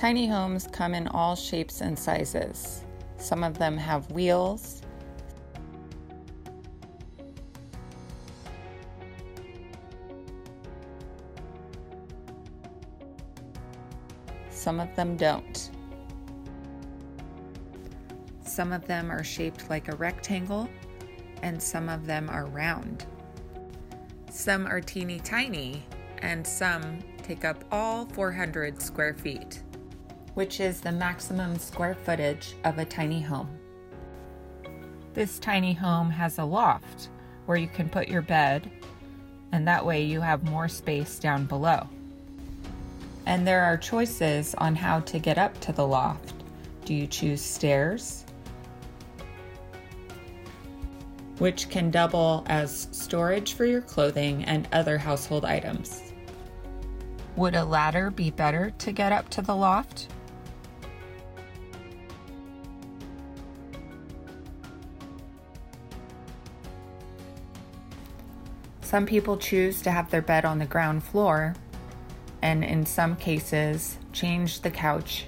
Tiny homes come in all shapes and sizes. Some of them have wheels. Some of them don't. Some of them are shaped like a rectangle, and some of them are round. Some are teeny tiny, and some take up all 400 square feet, which is the maximum square footage of a tiny home. This tiny home has a loft where you can put your bed, and that way you have more space down below. And there are choices on how to get up to the loft. Do you choose stairs? Which can double as storage for your clothing and other household items. Would a ladder be better to get up to the loft? Some people choose to have their bed on the ground floor, and in some cases, change the couch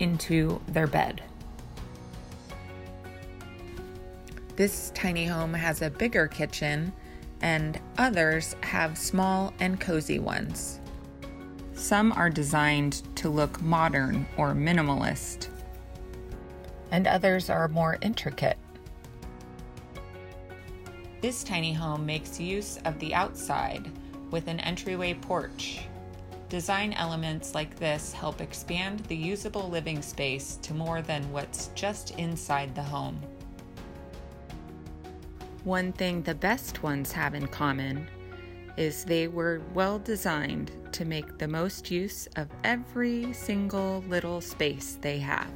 into their bed. This tiny home has a bigger kitchen, and others have small and cozy ones. Some are designed to look modern or minimalist, and others are more intricate. This tiny home makes use of the outside with an entryway porch. Design elements like this help expand the usable living space to more than what's just inside the home. One thing the best ones have in common is they were well designed to make the most use of every single little space they have.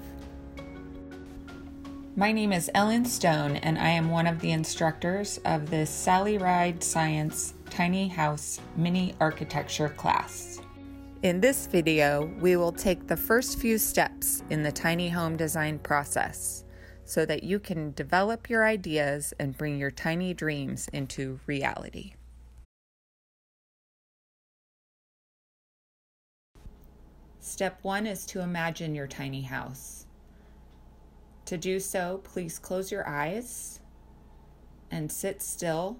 My name is Ellen Stone, and I am one of the instructors of this Sally Ride Science Tiny House Mini Architecture class. In this video, we will take the first few steps in the tiny home design process so that you can develop your ideas and bring your tiny dreams into reality. Step one is to imagine your tiny house. To do so, please close your eyes and sit still.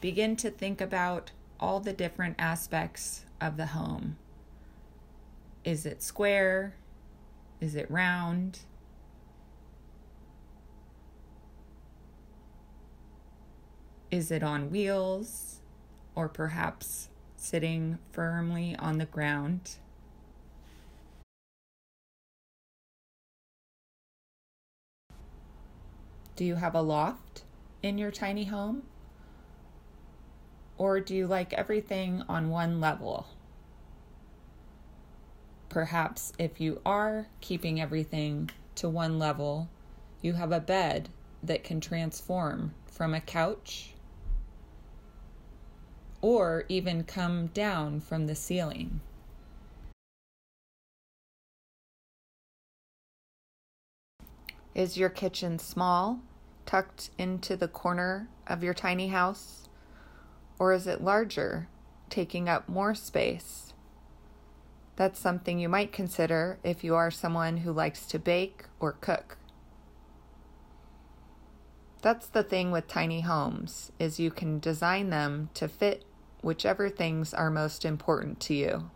Begin to think about all the different aspects of the home. Is it square? Is it round? Is it on wheels? Or perhaps sitting firmly on the ground? Do you have a loft in your tiny home? Or do you like everything on one level? Perhaps if you are keeping everything to one level, you have a bed that can transform from a couch or even come down from the ceiling. Is your kitchen small, tucked into the corner of your tiny house? Or is it larger, taking up more space? That's something you might consider if you are someone who likes to bake or cook. That's the thing with tiny homes is you can design them to fit whichever things are most important to you.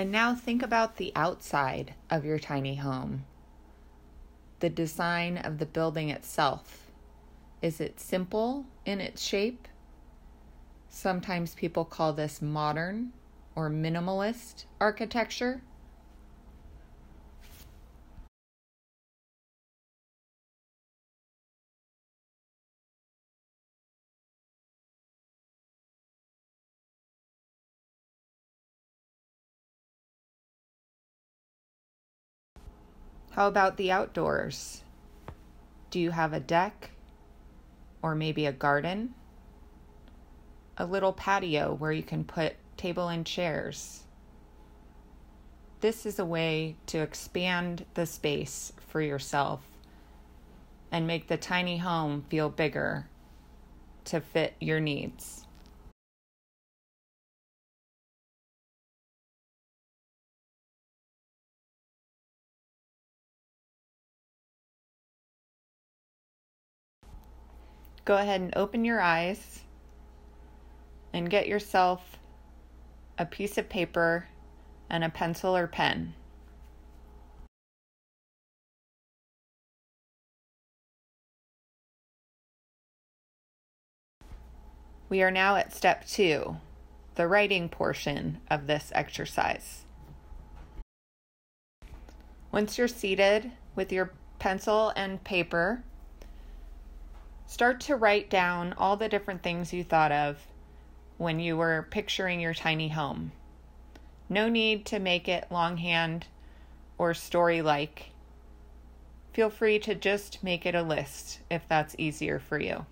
And now think about the outside of your tiny home. The design of the building itself. Is it simple in its shape? Sometimes people call this modern or minimalist architecture. How about the outdoors? Do you have a deck or maybe a garden? A little patio where you can put table and chairs? this is a way to expand the space for yourself and make the tiny home feel bigger to fit your needs. Go ahead and open your eyes and get yourself a piece of paper and a pencil or pen. We are now at step two, the writing portion of this exercise. Once you're seated with your pencil and paper, start to write down all the different things you thought of when you were picturing your tiny home. No need to make it longhand or story like. Feel free to just make it a list if that's easier for you.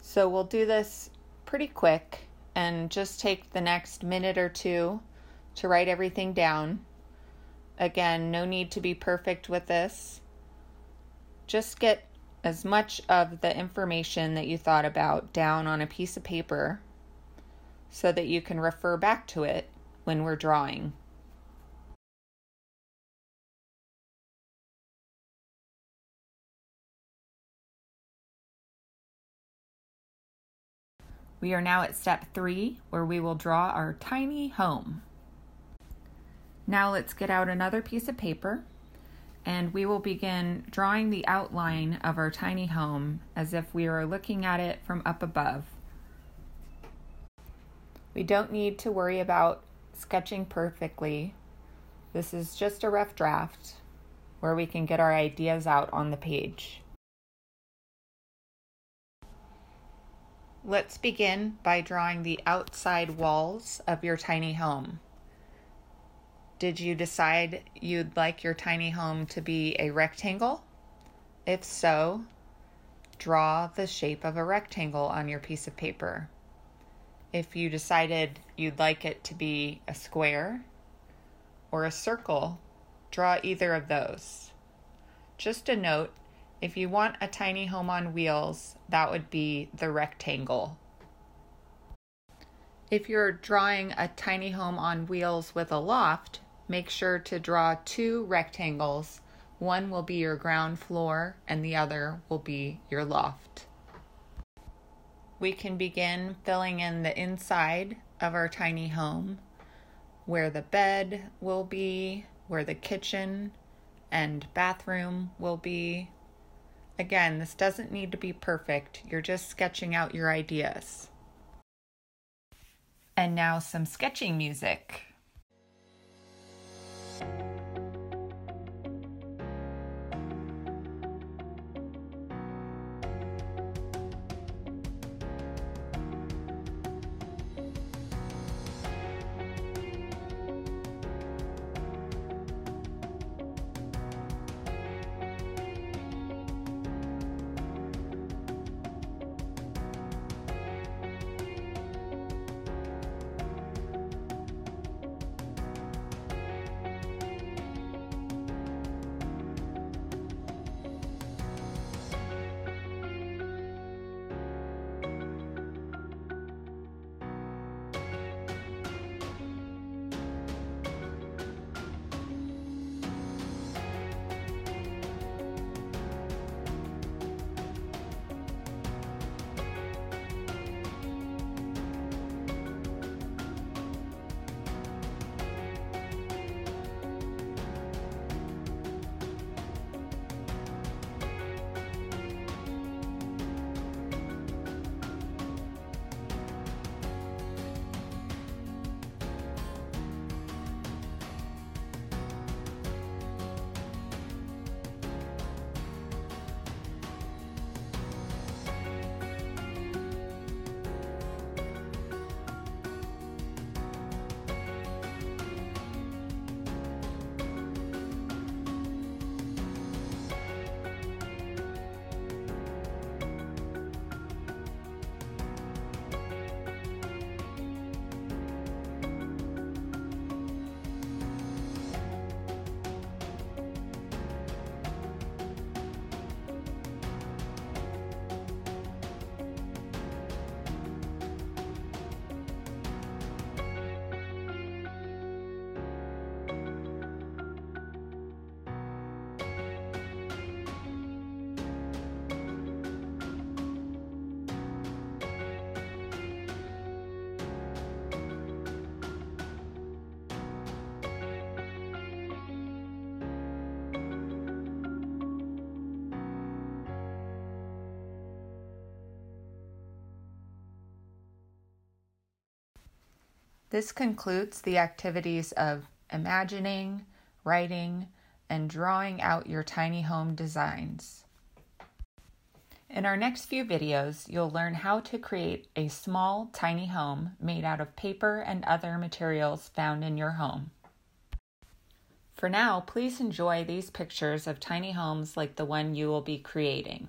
So we'll do this pretty quick and just take the next minute or two to write everything down. Again, no need to be perfect with this. Just get as much of the information that you thought about down on a piece of paper so that you can refer back to it when we're drawing. We are now at step three, where we will draw our tiny home. Now let's get out another piece of paper and we will begin drawing the outline of our tiny home as if we were looking at it from up above. We don't need to worry about sketching perfectly. This is just a rough draft where we can get our ideas out on the page. Let's begin by drawing the outside walls of your tiny home. Did you decide you'd like your tiny home to be a rectangle? If so, draw the shape of a rectangle on your piece of paper. If you decided you'd like it to be a square or a circle, draw either of those. Just a note if you want a tiny home on wheels, that would be the rectangle. If you're drawing a tiny home on wheels with a loft, make sure to draw two rectangles. One will be your ground floor and the other will be your loft. We can begin filling in the inside of our tiny home, where the bed will be, where the kitchen and bathroom will be, Again, this doesn't need to be perfect. You're just sketching out your ideas. And now some sketching music. This concludes the activities of imagining, writing, and drawing out your tiny home designs. In our next few videos, you'll learn how to create a small, tiny home made out of paper and other materials found in your home. For now, please enjoy these pictures of tiny homes like the one you will be creating.